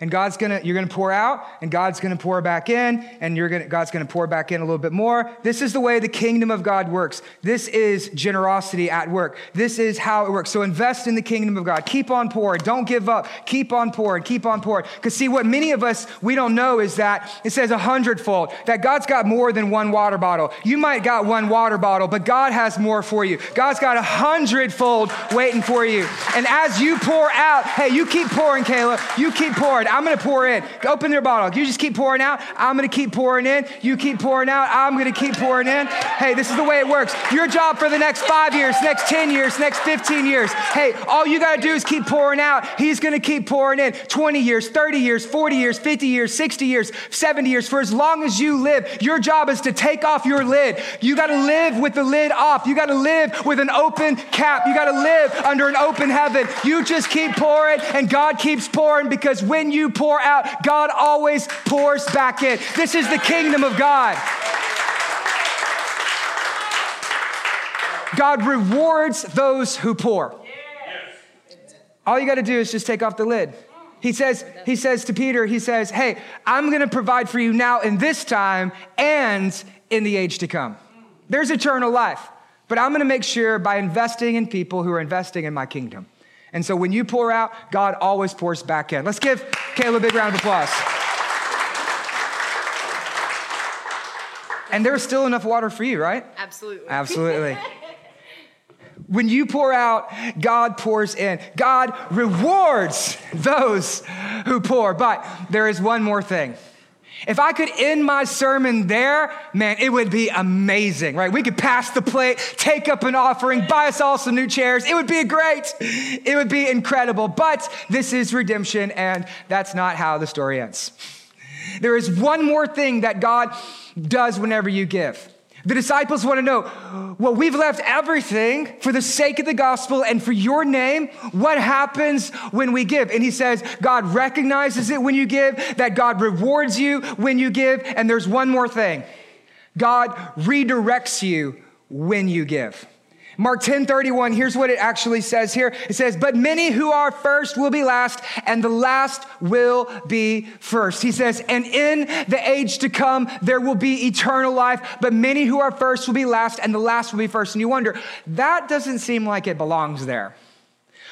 A: And God's gonna, you're gonna pour out, and God's gonna pour back in, and you're gonna, God's gonna pour back in a little bit more. This is the way the kingdom of God works. This is generosity at work. This is how it works. So invest in the kingdom of God. Keep on pouring. Don't give up. Keep on pouring. Keep on pouring. Because see, what many of us we don't know is that it says a hundredfold. That God's got more than one water bottle. You might got one water bottle, but God has more for you. God's got a hundredfold waiting for you. And as you pour out, hey, you keep pouring, Kayla. You keep pouring. I'm gonna pour in. Open your bottle. You just keep pouring out. I'm gonna keep pouring in. You keep pouring out. I'm gonna keep pouring in. Hey, this is the way it works. Your job for the next five years, next 10 years, next 15 years. Hey, all you gotta do is keep pouring out. He's gonna keep pouring in 20 years, 30 years, 40 years, 50 years, 60 years, 70 years. For as long as you live, your job is to take off your lid. You gotta live with the lid off. You gotta live with an open cap. You gotta live under an open heaven. You just keep pouring, and God keeps pouring because when you pour out, God always pours back in. This is the kingdom of God. God rewards those who pour. All you got to do is just take off the lid. He says, he says to Peter, he says, Hey, I'm going to provide for you now in this time and in the age to come. There's eternal life, but I'm going to make sure by investing in people who are investing in my kingdom. And so when you pour out, God always pours back in. Let's give Caleb a big round of applause. And there's still enough water for you, right?
B: Absolutely.
A: Absolutely. When you pour out, God pours in. God rewards those who pour. But there is one more thing. If I could end my sermon there, man, it would be amazing, right? We could pass the plate, take up an offering, buy us all some new chairs. It would be great. It would be incredible. But this is redemption, and that's not how the story ends. There is one more thing that God does whenever you give. The disciples want to know, well, we've left everything for the sake of the gospel and for your name. What happens when we give? And he says, God recognizes it when you give, that God rewards you when you give. And there's one more thing God redirects you when you give. Mark 10 31, here's what it actually says here. It says, But many who are first will be last, and the last will be first. He says, And in the age to come, there will be eternal life, but many who are first will be last, and the last will be first. And you wonder, that doesn't seem like it belongs there.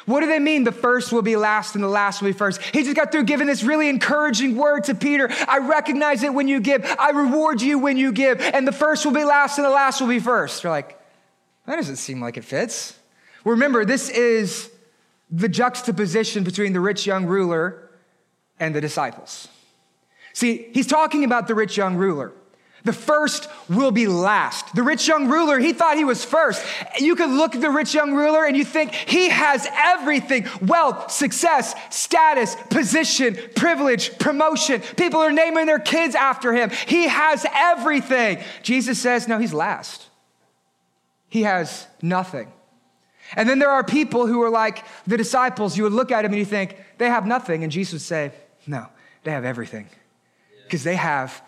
A: What do they mean? The first will be last and the last will be first. He just got through giving this really encouraging word to Peter. I recognize it when you give. I reward you when you give. And the first will be last and the last will be first. You're like, that doesn't seem like it fits. Remember, this is the juxtaposition between the rich young ruler and the disciples. See, he's talking about the rich young ruler. The first will be last. The rich young ruler, he thought he was first. You could look at the rich young ruler and you think he has everything wealth, success, status, position, privilege, promotion. People are naming their kids after him. He has everything. Jesus says, no, he's last he has nothing. And then there are people who are like the disciples. You would look at them and you think, they have nothing. And Jesus would say, no, they have everything because they have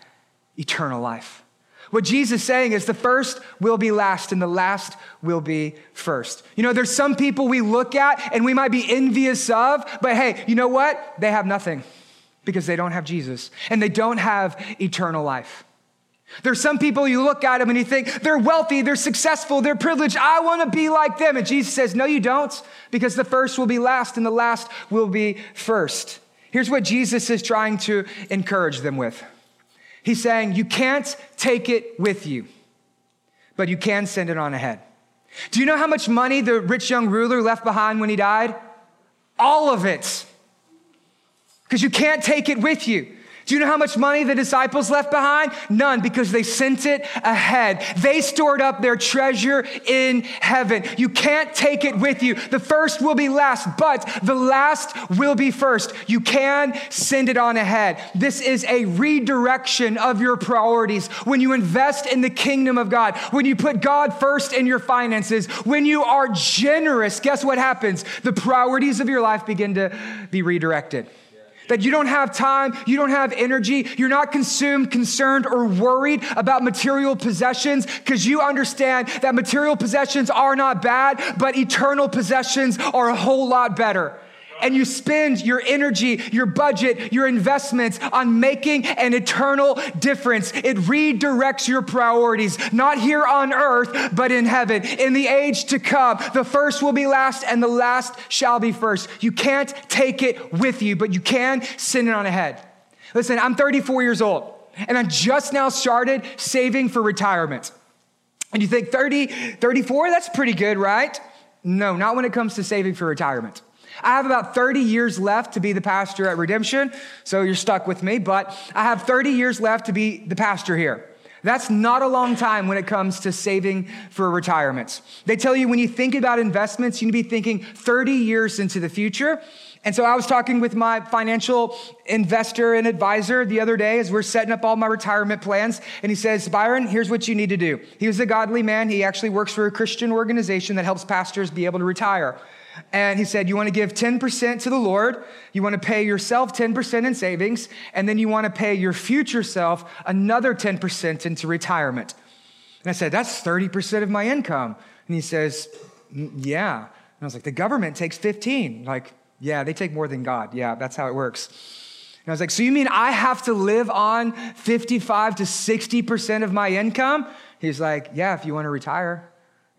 A: eternal life. What Jesus is saying is the first will be last and the last will be first. You know, there's some people we look at and we might be envious of, but hey, you know what? They have nothing because they don't have Jesus and they don't have eternal life. There's some people you look at them and you think they're wealthy, they're successful, they're privileged. I want to be like them. And Jesus says, No, you don't, because the first will be last and the last will be first. Here's what Jesus is trying to encourage them with He's saying, You can't take it with you, but you can send it on ahead. Do you know how much money the rich young ruler left behind when he died? All of it. Because you can't take it with you. Do you know how much money the disciples left behind? None, because they sent it ahead. They stored up their treasure in heaven. You can't take it with you. The first will be last, but the last will be first. You can send it on ahead. This is a redirection of your priorities. When you invest in the kingdom of God, when you put God first in your finances, when you are generous, guess what happens? The priorities of your life begin to be redirected that you don't have time, you don't have energy, you're not consumed, concerned, or worried about material possessions because you understand that material possessions are not bad, but eternal possessions are a whole lot better and you spend your energy, your budget, your investments on making an eternal difference. It redirects your priorities, not here on earth, but in heaven. In the age to come, the first will be last and the last shall be first. You can't take it with you, but you can send it on ahead. Listen, I'm 34 years old and I just now started saving for retirement. And you think 30, 34, that's pretty good, right? No, not when it comes to saving for retirement. I have about 30 years left to be the pastor at Redemption, so you're stuck with me, but I have 30 years left to be the pastor here. That's not a long time when it comes to saving for retirements. They tell you when you think about investments, you need to be thinking 30 years into the future. And so I was talking with my financial investor and advisor the other day as we're setting up all my retirement plans. And he says, Byron, here's what you need to do. He was a godly man. He actually works for a Christian organization that helps pastors be able to retire. And he said, You want to give 10% to the Lord, you want to pay yourself 10% in savings, and then you want to pay your future self another 10% into retirement. And I said, That's 30% of my income. And he says, mm, Yeah. And I was like, The government takes 15. Like, yeah, they take more than God. Yeah, that's how it works. And I was like, So you mean I have to live on 55 to 60% of my income? He's like, Yeah, if you want to retire.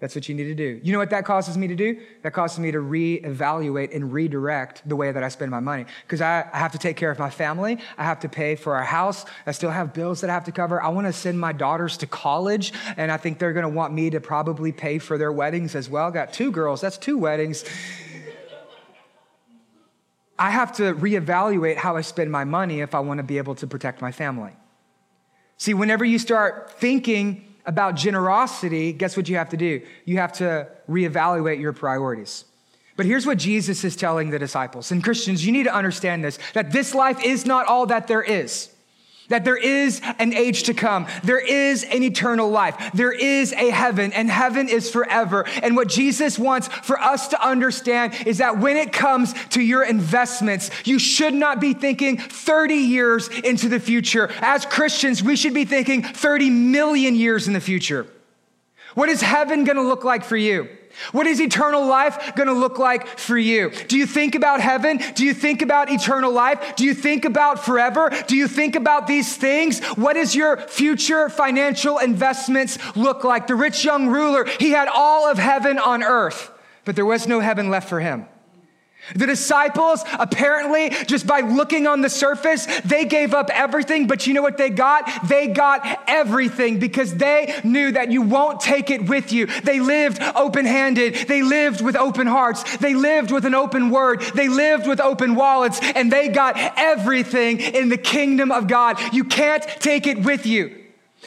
A: That's what you need to do. You know what that causes me to do? That causes me to reevaluate and redirect the way that I spend my money. Because I, I, have to take care of my family. I have to pay for our house. I still have bills that I have to cover. I want to send my daughters to college, and I think they're going to want me to probably pay for their weddings as well. Got two girls, that's two weddings. I have to reevaluate how I spend my money if I want to be able to protect my family. See, whenever you start thinking, about generosity, guess what you have to do? You have to reevaluate your priorities. But here's what Jesus is telling the disciples. And Christians, you need to understand this that this life is not all that there is that there is an age to come. There is an eternal life. There is a heaven, and heaven is forever. And what Jesus wants for us to understand is that when it comes to your investments, you should not be thinking 30 years into the future. As Christians, we should be thinking 30 million years in the future. What is heaven gonna look like for you? What is eternal life going to look like for you? Do you think about heaven? Do you think about eternal life? Do you think about forever? Do you think about these things? What does your future financial investments look like? The rich young ruler, he had all of heaven on earth, but there was no heaven left for him. The disciples, apparently, just by looking on the surface, they gave up everything, but you know what they got? They got everything because they knew that you won't take it with you. They lived open handed. They lived with open hearts. They lived with an open word. They lived with open wallets, and they got everything in the kingdom of God. You can't take it with you.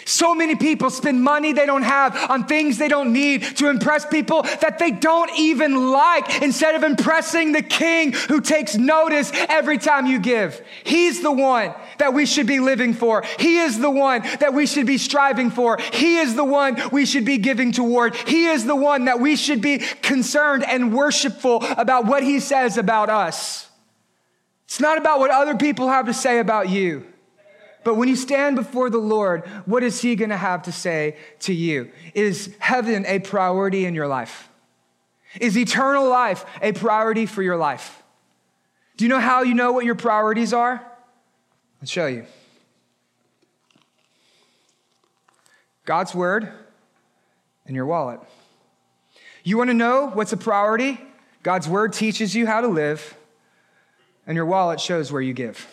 A: So many people spend money they don't have on things they don't need to impress people that they don't even like instead of impressing the king who takes notice every time you give. He's the one that we should be living for. He is the one that we should be striving for. He is the one we should be giving toward. He is the one that we should be concerned and worshipful about what he says about us. It's not about what other people have to say about you. But when you stand before the Lord, what is He going to have to say to you? Is heaven a priority in your life? Is eternal life a priority for your life? Do you know how you know what your priorities are? I'll show you. God's Word and your wallet. You want to know what's a priority? God's Word teaches you how to live, and your wallet shows where you give.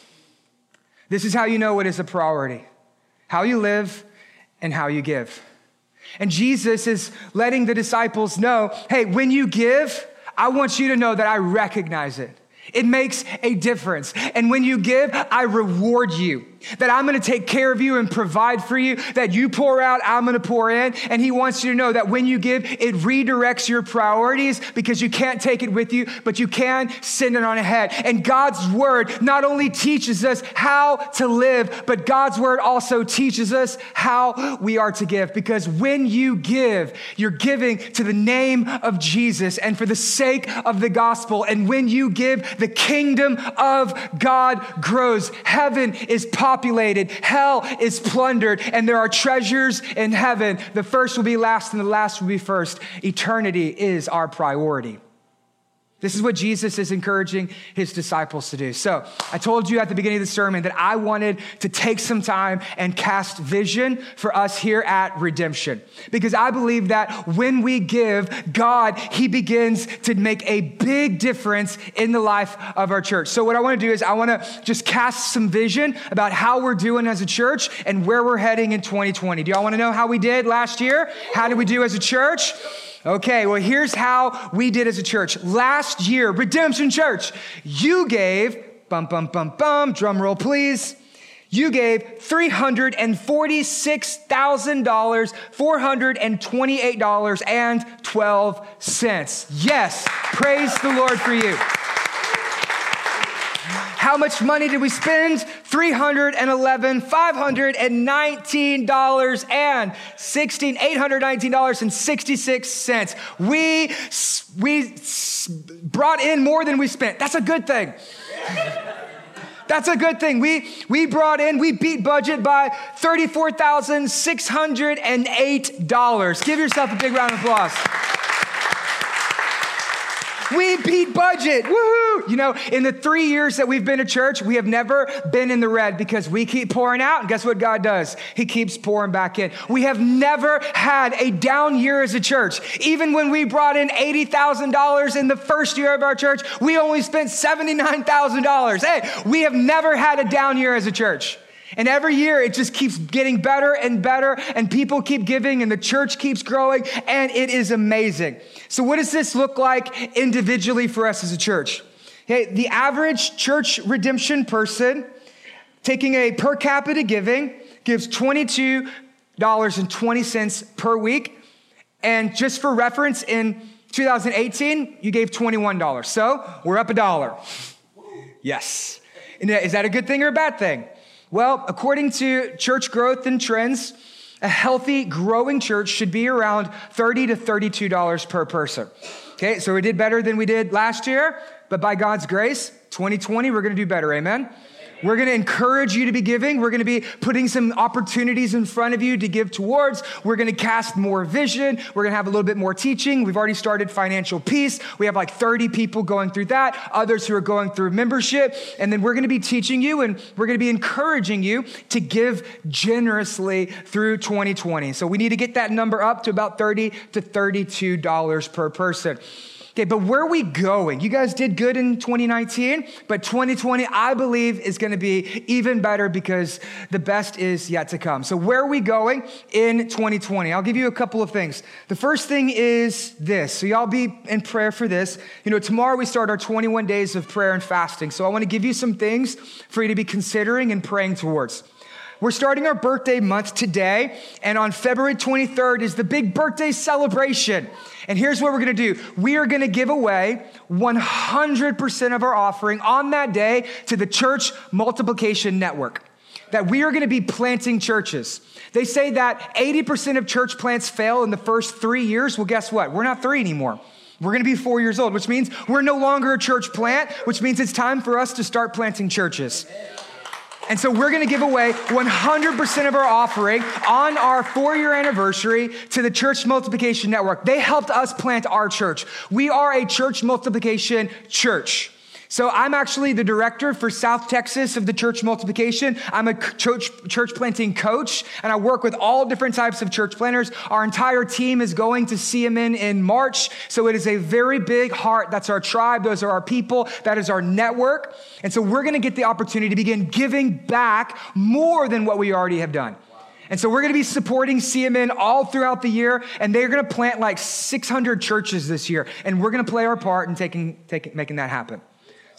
A: This is how you know what is a priority how you live and how you give. And Jesus is letting the disciples know hey, when you give, I want you to know that I recognize it. It makes a difference. And when you give, I reward you. That I'm gonna take care of you and provide for you. That you pour out, I'm gonna pour in. And He wants you to know that when you give, it redirects your priorities because you can't take it with you, but you can send it on ahead. And God's Word not only teaches us how to live, but God's Word also teaches us how we are to give. Because when you give, you're giving to the name of Jesus and for the sake of the gospel. And when you give, the kingdom of God grows. Heaven is populated, hell is plundered, and there are treasures in heaven. The first will be last, and the last will be first. Eternity is our priority. This is what Jesus is encouraging his disciples to do. So, I told you at the beginning of the sermon that I wanted to take some time and cast vision for us here at Redemption. Because I believe that when we give, God, he begins to make a big difference in the life of our church. So, what I want to do is I want to just cast some vision about how we're doing as a church and where we're heading in 2020. Do y'all want to know how we did last year? How did we do as a church? Okay, well, here's how we did as a church. Last year, Redemption Church, you gave, bum, bum, bum, bum, drum roll, please. You gave $346,000, $428.12. Yes, praise the Lord for you. How much money did we spend? $311, $519 and 16, $819.66. We, we brought in more than we spent. That's a good thing. That's a good thing. We, we brought in, we beat budget by $34,608. Give yourself a big round of applause. We beat budget. Woohoo! You know, in the three years that we've been a church, we have never been in the red because we keep pouring out. And guess what God does? He keeps pouring back in. We have never had a down year as a church. Even when we brought in $80,000 in the first year of our church, we only spent $79,000. Hey, we have never had a down year as a church. And every year it just keeps getting better and better, and people keep giving, and the church keeps growing, and it is amazing. So, what does this look like individually for us as a church? Okay, the average church redemption person taking a per capita giving gives $22.20 per week. And just for reference, in 2018, you gave $21. So we're up a dollar. Yes. Is that a good thing or a bad thing? Well, according to church growth and trends, a healthy, growing church should be around 30 to $32 per person. Okay, so we did better than we did last year, but by God's grace, 2020, we're gonna do better. Amen? We're going to encourage you to be giving. We're going to be putting some opportunities in front of you to give towards. We're going to cast more vision. We're going to have a little bit more teaching. We've already started financial peace. We have like 30 people going through that, others who are going through membership. And then we're going to be teaching you and we're going to be encouraging you to give generously through 2020. So we need to get that number up to about 30 to $32 per person. Okay, but where are we going? You guys did good in 2019, but 2020, I believe, is going to be even better because the best is yet to come. So, where are we going in 2020? I'll give you a couple of things. The first thing is this. So, y'all be in prayer for this. You know, tomorrow we start our 21 days of prayer and fasting. So, I want to give you some things for you to be considering and praying towards. We're starting our birthday month today, and on February 23rd is the big birthday celebration. And here's what we're gonna do we are gonna give away 100% of our offering on that day to the Church Multiplication Network. That we are gonna be planting churches. They say that 80% of church plants fail in the first three years. Well, guess what? We're not three anymore. We're gonna be four years old, which means we're no longer a church plant, which means it's time for us to start planting churches. And so we're going to give away 100% of our offering on our four year anniversary to the Church Multiplication Network. They helped us plant our church. We are a church multiplication church. So I'm actually the director for South Texas of the church multiplication. I'm a church, church planting coach, and I work with all different types of church planters. Our entire team is going to CMN in March. So it is a very big heart. That's our tribe. Those are our people. That is our network. And so we're going to get the opportunity to begin giving back more than what we already have done. And so we're going to be supporting CMN all throughout the year, and they're going to plant like 600 churches this year, and we're going to play our part in taking, taking, making that happen.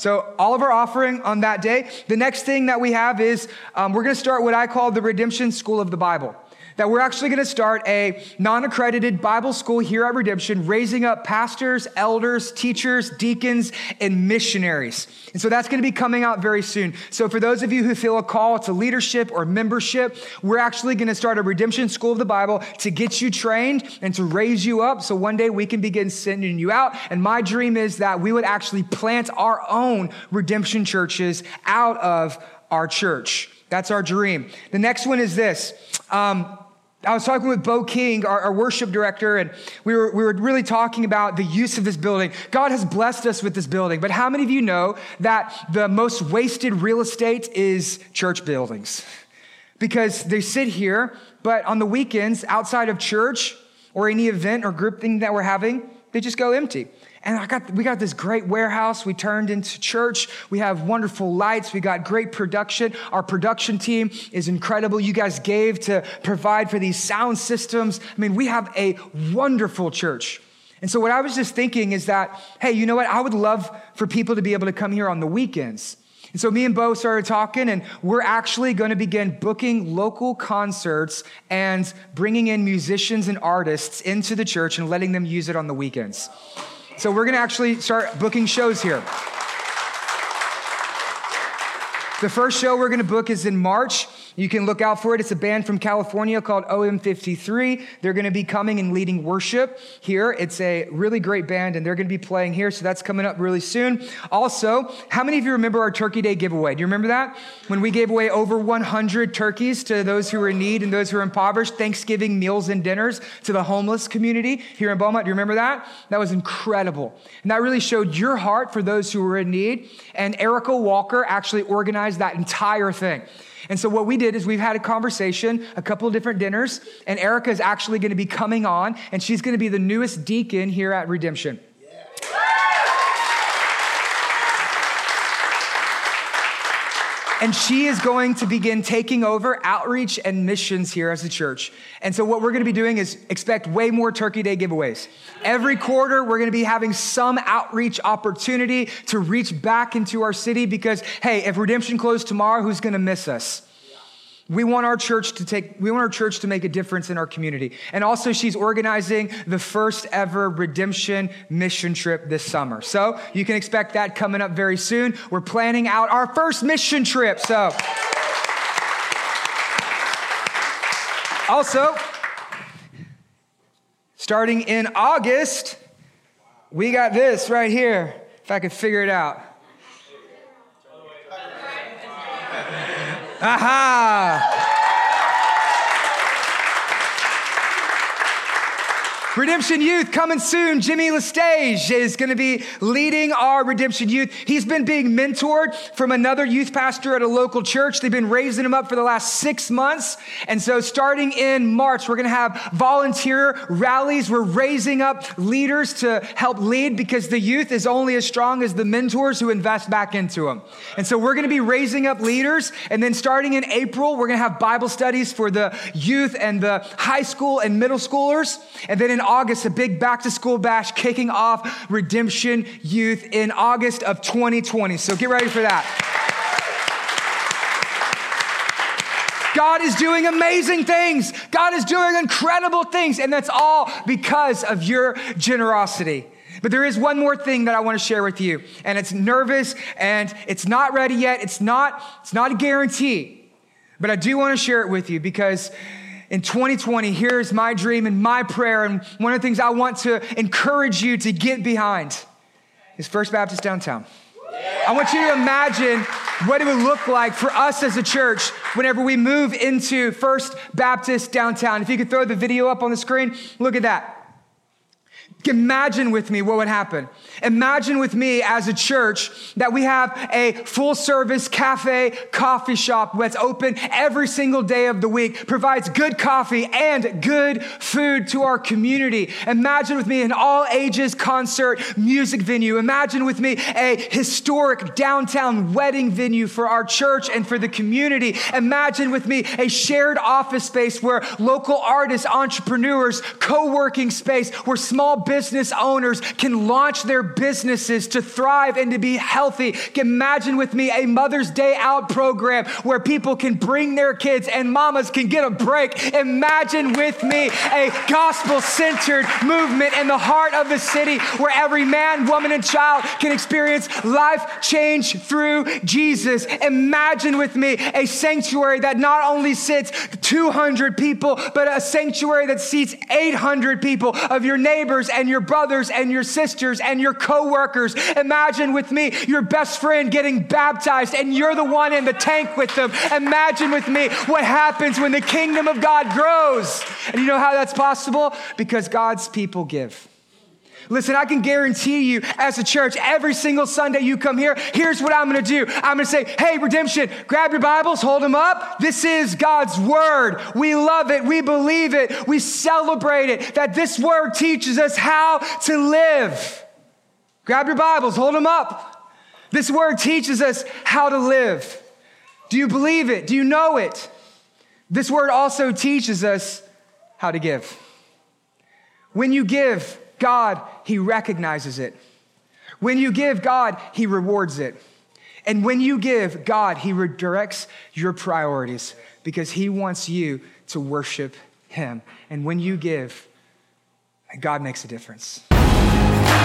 A: So, all of our offering on that day. The next thing that we have is um, we're going to start what I call the Redemption School of the Bible that we're actually going to start a non accredited Bible school here at Redemption, raising up pastors, elders, teachers, deacons, and missionaries. And so that's going to be coming out very soon. So for those of you who feel a call to leadership or membership, we're actually going to start a Redemption School of the Bible to get you trained and to raise you up. So one day we can begin sending you out. And my dream is that we would actually plant our own redemption churches out of our church. That's our dream. The next one is this. Um, I was talking with Bo King, our, our, worship director, and we were, we were really talking about the use of this building. God has blessed us with this building, but how many of you know that the most wasted real estate is church buildings? Because they sit here, but on the weekends, outside of church or any event or group thing that we're having, they just go empty. And I got, we got this great warehouse we turned into church. We have wonderful lights. We got great production. Our production team is incredible. You guys gave to provide for these sound systems. I mean, we have a wonderful church. And so, what I was just thinking is that, hey, you know what? I would love for people to be able to come here on the weekends. And so, me and Bo started talking, and we're actually going to begin booking local concerts and bringing in musicians and artists into the church and letting them use it on the weekends. So, we're going to actually start booking shows here. The first show we're going to book is in March. You can look out for it. It's a band from California called OM53. They're going to be coming and leading worship here. It's a really great band, and they're going to be playing here. So that's coming up really soon. Also, how many of you remember our Turkey Day giveaway? Do you remember that? When we gave away over 100 turkeys to those who were in need and those who were impoverished, Thanksgiving meals and dinners to the homeless community here in Beaumont. Do you remember that? That was incredible. And that really showed your heart for those who were in need. And Erica Walker actually organized that entire thing. And so what we did is we've had a conversation, a couple of different dinners, and Erica is actually going to be coming on, and she's going to be the newest deacon here at Redemption. And she is going to begin taking over outreach and missions here as a church. And so, what we're going to be doing is expect way more Turkey Day giveaways. Every quarter, we're going to be having some outreach opportunity to reach back into our city because, hey, if redemption closed tomorrow, who's going to miss us? We want our church to take, we want our church to make a difference in our community. And also, she's organizing the first ever redemption mission trip this summer. So you can expect that coming up very soon. We're planning out our first mission trip. So, also, starting in August, we got this right here, if I could figure it out. Aha! Redemption Youth coming soon. Jimmy Lestage is going to be leading our Redemption Youth. He's been being mentored from another youth pastor at a local church. They've been raising him up for the last six months. And so starting in March, we're going to have volunteer rallies. We're raising up leaders to help lead because the youth is only as strong as the mentors who invest back into them. And so we're going to be raising up leaders. And then starting in April, we're going to have Bible studies for the youth and the high school and middle schoolers. And then in August, a big back to school bash kicking off Redemption Youth in August of 2020. So get ready for that. God is doing amazing things. God is doing incredible things. And that's all because of your generosity. But there is one more thing that I want to share with you. And it's nervous and it's not ready yet. It's not, it's not a guarantee. But I do want to share it with you because in 2020, here's my dream and my prayer. And one of the things I want to encourage you to get behind is First Baptist Downtown. I want you to imagine what it would look like for us as a church whenever we move into First Baptist Downtown. If you could throw the video up on the screen, look at that. Imagine with me what would happen. Imagine with me as a church that we have a full service cafe coffee shop that's open every single day of the week, provides good coffee and good food to our community. Imagine with me an all ages concert music venue. Imagine with me a historic downtown wedding venue for our church and for the community. Imagine with me a shared office space where local artists, entrepreneurs, co working space, where small business owners can launch their businesses to thrive and to be healthy. Imagine with me a Mother's Day Out program where people can bring their kids and mamas can get a break. Imagine with me a gospel centered movement in the heart of the city where every man, woman, and child can experience life change through Jesus. Imagine with me a sanctuary that not only sits 200 people, but a sanctuary that seats 800 people of your neighbors and and your brothers and your sisters and your coworkers. Imagine with me your best friend getting baptized and you're the one in the tank with them. Imagine with me what happens when the kingdom of God grows. And you know how that's possible? Because God's people give. Listen, I can guarantee you as a church, every single Sunday you come here, here's what I'm gonna do. I'm gonna say, hey, redemption, grab your Bibles, hold them up. This is God's word. We love it, we believe it, we celebrate it, that this word teaches us how to live. Grab your Bibles, hold them up. This word teaches us how to live. Do you believe it? Do you know it? This word also teaches us how to give. When you give, God, He recognizes it. When you give, God, He rewards it. And when you give, God, He redirects your priorities because He wants you to worship Him. And when you give, God makes a difference.